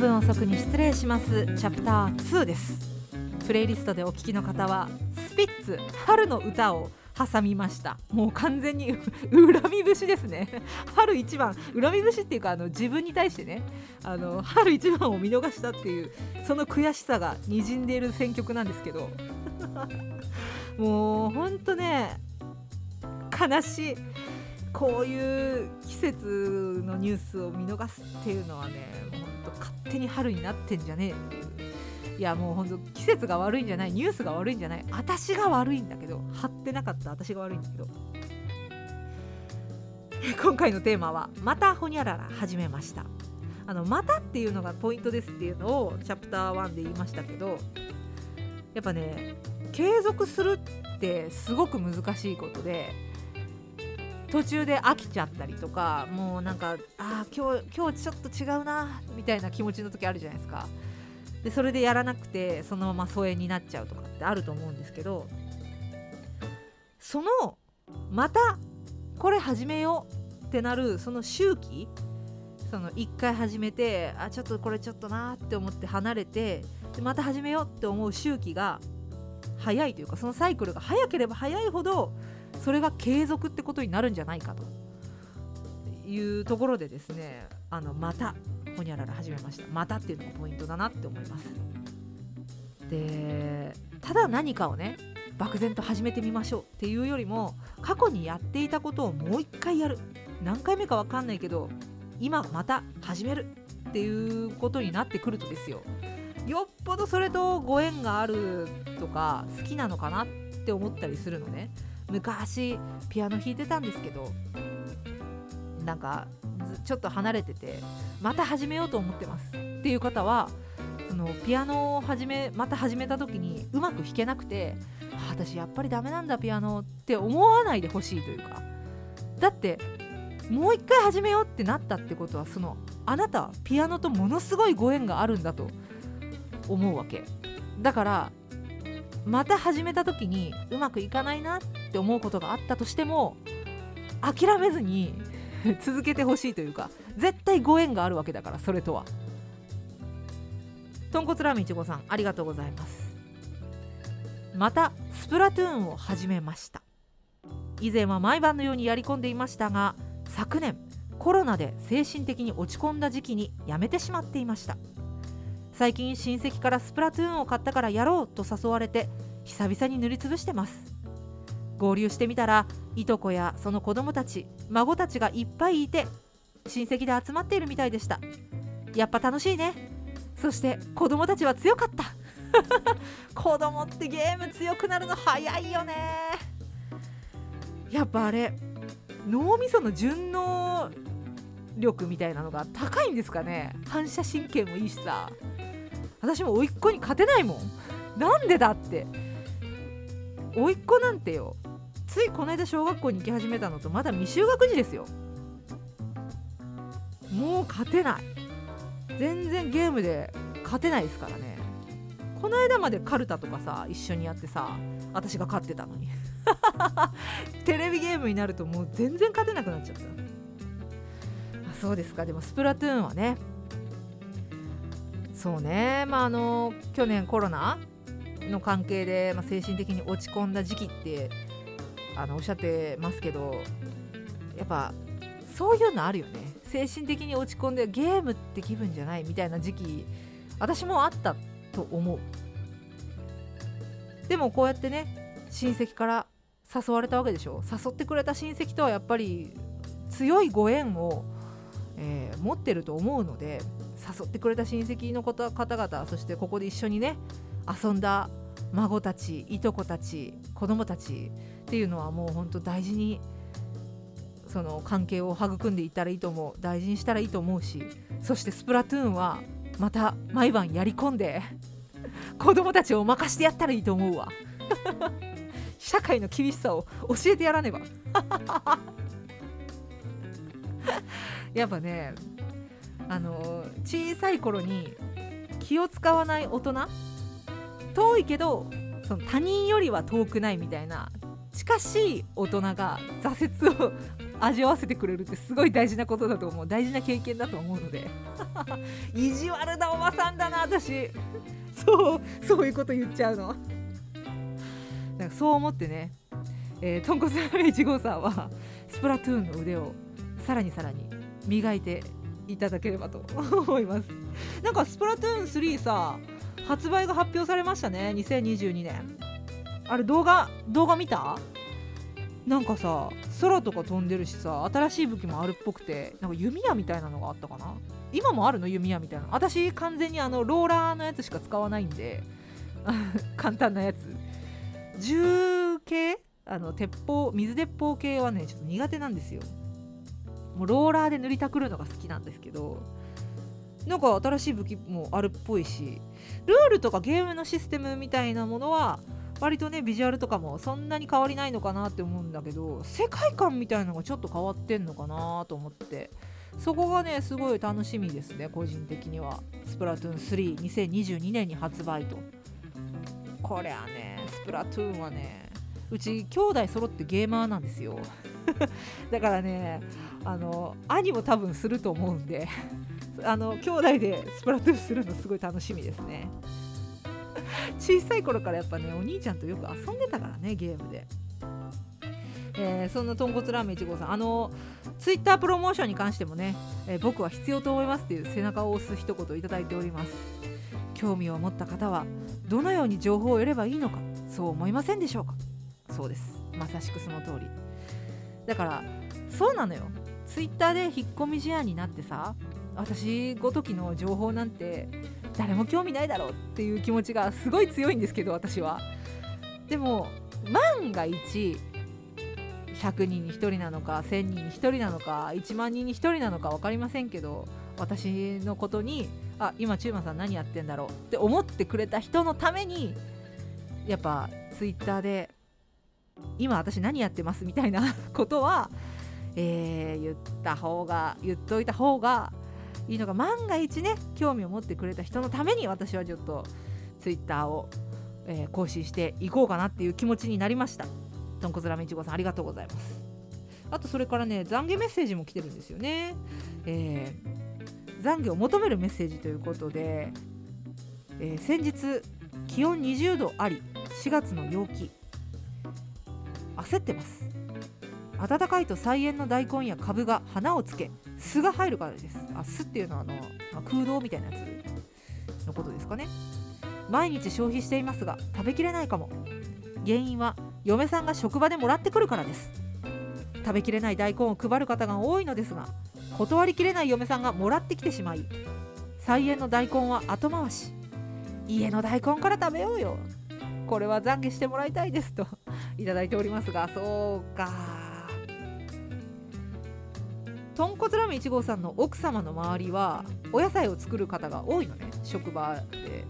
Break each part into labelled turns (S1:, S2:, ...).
S1: 分遅くに失礼します。チャプター2です。プレイリストでお聴きの方はスピッツ春の歌を挟みました。もう完全に 恨み節ですね。春一番。恨み節っていうかあの自分に対してね。あの春一番を見逃したっていうその悔しさがにじんでいる選曲なんですけど。もうほんとね悲しい。こういう季節のニュースを見逃すっていうのはねもうほんと勝手に春になってんじゃねえ。っていういやもうほんと季節が悪いんじゃない。ニュースが悪いんじゃない。私が悪いんだけど貼ってなかった。私が悪いんだけど。今回のテーマは「またほにゃらら始めました」あの「また」っていうのがポイントですっていうのをチャプター1で言いましたけどやっぱね継続するってすごく難しいことで途中で飽きちゃったりとかもうなんかああ今日今日ちょっと違うなみたいな気持ちの時あるじゃないですか。でそれでやらなくてそのまま疎遠になっちゃうとかってあると思うんですけどそのまたこれ始めようってなるその周期その1回始めてあちょっとこれちょっとなって思って離れてでまた始めようって思う周期が早いというかそのサイクルが早ければ早いほどそれが継続ってことになるんじゃないかと。いうところでですねあのまたほにゃらら始めました。またっていうのがポイントだなって思います。でただ何かをね漠然と始めてみましょうっていうよりも過去にやっていたことをもう一回やる。何回目か分かんないけど今また始めるっていうことになってくるとですよ。よっぽどそれとご縁があるとか好きなのかなって思ったりするのね。昔ピアノ弾いてたんですけどなんかちょっと離れててまた始めようと思ってます。っていう方はそのピアノを始めまた始めた時にうまく弾けなくて私やっぱりダメなんだピアノって思わないでほしいというか。だってもう一回始めようってなったってことはそのあなたピアノとものすごいご縁があるんだと思うわけ。だからまた始めた時にうまくいかないなって思うことがあったとしても諦めずに 続けてほしいというか絶対ご縁があるわけだからそれとは。豚骨ラーメンいちごさんありがとうございます。またスプラトゥーンを始めました。以前は毎晩のようにやり込んでいましたが昨年コロナで精神的に落ち込んだ時期にやめてしまっていました。最近親戚からスプラトゥーンを買ったからやろうと誘われて久々に塗りつぶしてます。合流してみたらいとこやその子供たち孫たちがいっぱいいて親戚で集まっているみたいでした。やっぱ楽しいね。そして子供たちは強かった。子供ってゲーム強くなるの早いよね。やっぱあれ脳みその順応力みたいなのが高いんですかね。反射神経もいいしさ。私も甥っ子に勝てないもん。なんでだって。甥っ子なんてよ。ついこの間小学校に行き始めたのとまだ未就学児ですよ。もう勝てない。全然ゲームで勝てないですからね。この間までカルタとかさ一緒にやってさ私が勝ってたのに。テレビゲームになるともう全然勝てなくなっちゃった。あそうですか。でもスプラトゥーンはねそうね。まああの去年コロナの関係で、まあ、精神的に落ち込んだ時期ってあのおっしゃってますけどやっぱそういうのあるよね。精神的に落ち込んでゲームって気分じゃないみたいな時期私もあったと思う。でもこうやってね親戚から誘われたわけでしょ。誘ってくれた親戚とはやっぱり強いご縁を、えー、持ってると思うので誘ってくれた親戚の方々そしてここで一緒にね遊んだ孫たちいとこたち子供たちっていうのはもう本当大事にその関係を育んでいったらいいと思う大事にしたらいいと思うしそしてスプラトゥーンはまた毎晩やり込んで 子供たちを任してやったらいいと思うわ。社会の厳しさを教えてやらねば。やっぱねあの小さい頃に気を使わない大人遠いけどその他人よりは遠くないみたいな近しい大人が挫折を 味わわせてくれるってすごい大事なことだと思う。大事な経験だと思うので。意地悪なおばさんだな私。そうそういうこと言っちゃうの。なんかそう思ってね、えー、豚骨ラーメン1号さんはスプラトゥーンの腕をさらにさらに磨いていただければと 思います。なんかスプラトゥーン3さ発売が発表されましたね。2022年あれ動画動画見た？なんかさ空とか飛んでるしさ新しい武器もあるっぽくてなんか弓矢みたいなのがあったかな？今もあるの？弓矢みたいな私完全にあのローラーのやつしか使わないんで 簡単なやつ。銃系？あの鉄砲水鉄砲系はねちょっと苦手なんですよ。もうローラーで塗りたくるのが好きなんですけどなんか新しい武器もあるっぽいしルールとかゲームのシステムみたいなものは割とねビジュアルとかもそんなに変わりないのかなって思うんだけど世界観みたいなのがちょっと変わってんのかなと思ってそこがねすごい楽しみですね個人的には。スプラトゥーン32022年に発売と。こりゃねスプラトゥーンはねうち兄弟揃ってゲーマーなんですよ。だからねあの兄も多分すると思うんであの兄弟でスプラトゥーンするのすごい楽しみですね。小さい頃からやっぱねお兄ちゃんとよく遊んでたからねゲームで。えー、そんな豚骨ラーメン1号さんあのツイッタープロモーションに関してもね、えー、僕は必要と思いますっていう背中を押す一言いただいております。興味を持った方はどのように情報を得ればいいのかそう思いませんでしょうか？そうです。まさしくその通り。だからそうなのよ。ツイッターで引っ込み思案になってさ私ごときの情報なんて誰も興味ないだろうっていう気持ちがすごい強いんですけど私は。でも万が一100人に1人なのか1000人に1人なのか1万人に1人なのか分かりませんけど私のことにあ今チューマさん何やってんだろうって思ってくれた人のためにやっぱツイッターで今私何やってますみたいな ことは、えー、言った方が言っといた方がいいのが万が一ね興味を持ってくれた人のために私はちょっとツイッターを、えー、更新していこうかなっていう気持ちになりました。とんこつラーメンいちごさんありがとうございます。あとそれからね懺悔メッセージも来てるんですよね、えー、懺悔を求めるメッセージということで、えー、先日気温20度あり4月の陽気。焦ってます。暖かいと菜園の大根や株が花をつけ巣が入るからです。あ巣っていうのはあの、まあ、空洞みたいなやつのことですかね。毎日消費していますが食べきれないかも。原因は嫁さんが職場でもらってくるからです。食べきれない大根を配る方が多いのですが断りきれない嫁さんがもらってきてしまい菜園の大根は後回し。家の大根から食べようよ。これは懺悔してもらいたいですと。いただいておりますがそうか。豚骨ラーメン1号さんの奥様の周りはお野菜を作る方が多いのね職場で。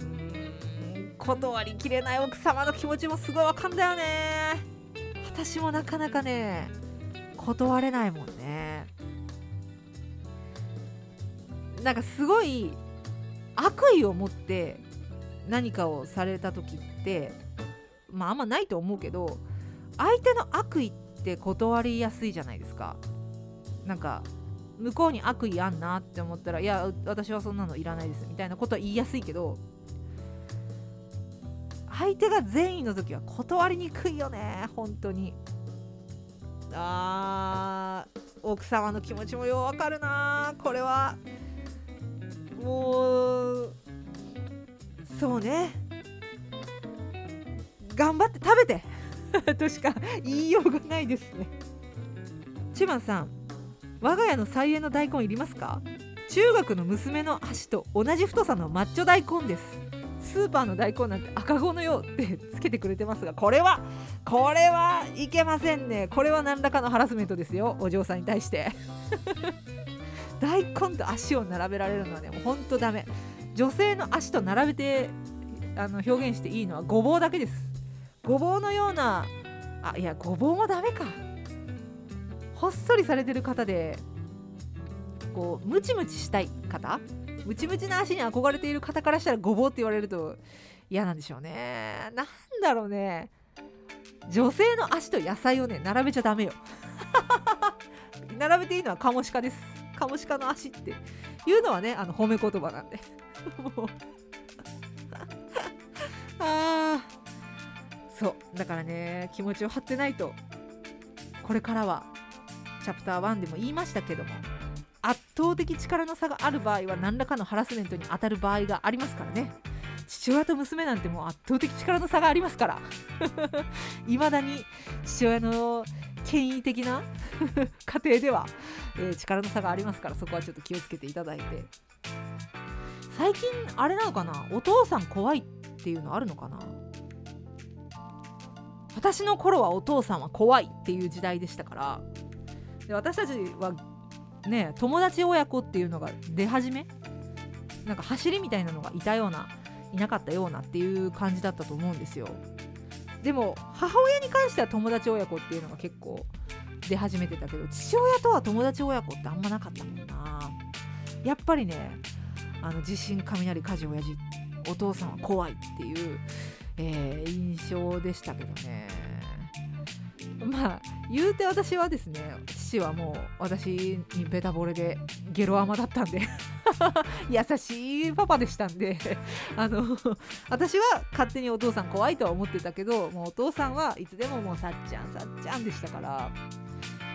S1: うん断りきれない奥様の気持ちもすごいわかんだよね。私もなかなかね断れないもんね。なんかすごい悪意を持って何かをされた時ってまああんまないと思うけど相手の悪意って断りやすいじゃないですか。なんか向こうに悪意あんなって思ったらいや私はそんなのいらないですみたいなことは言いやすいけど相手が善意の時は断りにくいよね本当に。あー奥様の気持ちもようわかるなこれは。もうそうね。頑張って食べて。としか言いようがないですね。チュマンさん我が家の菜園の大根いりますか？中学の娘の足と同じ太さのマッチョ大根です。スーパーの大根なんて赤子のようってつけてくれてますがこれはこれはいけませんね。これは何らかのハラスメントですよ。お嬢さんに対して。大根と足を並べられるのはねもうほんとダメ。女性の足と並べてあの表現していいのはごぼうだけです。ごぼうのようなあいやごぼうもダメか。ほっそりされてる方でこうムチムチしたい方ムチムチな足に憧れている方からしたらごぼうって言われると嫌なんでしょうね。なんだろうね。女性の足と野菜をね並べちゃダメよ。並べていいのはカモシカです。カモシカの足って。いうのはねあの褒め言葉なんで。もう。あー。そう。だからね気持ちを張ってないとこれからはチャプター1でも言いましたけども圧倒的力の差がある場合は何らかのハラスメントに当たる場合がありますからね。父親と娘なんてもう圧倒的力の差がありますから。いまだに父親の権威的な 家庭では、えー、力の差がありますからそこはちょっと気をつけていただいて。最近あれなのかな？お父さん怖いっていうのあるのかな？私の頃はお父さんは怖いっていう時代でしたから。で私たちはね友達親子っていうのが出始めなんか走りみたいなのがいたようないなかったようなっていう感じだったと思うんですよ。でも母親に関しては友達親子っていうのが結構出始めてたけど父親とは友達親子ってあんまなかったもんな。やっぱりねあの地震雷火事親父お父さんは怖いっていう、えー、印象でしたけどね。まあ言うて私はですね父はもう私にベタ惚れでゲロアマだったんで 優しいパパでしたんであの私は勝手にお父さん怖いとは思ってたけどもうお父さんはいつでももうさっちゃんさっちゃんでしたから、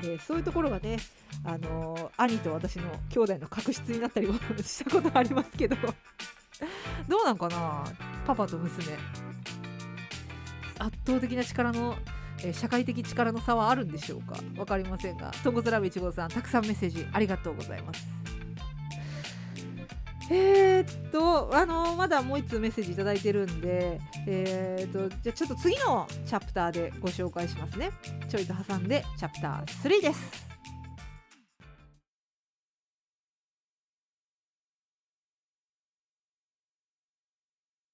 S1: えー、そういうところがねあの兄と私の兄弟の確執になったりもしたことありますけどどうなんかなパパと娘。圧倒的な力のえー、社会的力の差はあるんでしょうか？分かりませんが。とんこつラブ1号さんたくさんメッセージありがとうございます。えー、っとあの、まだもう1通メッセージ頂いてるんでえー、っとじゃちょっと次のチャプターでご紹介しますね。ちょいと挟んでチャプター3です。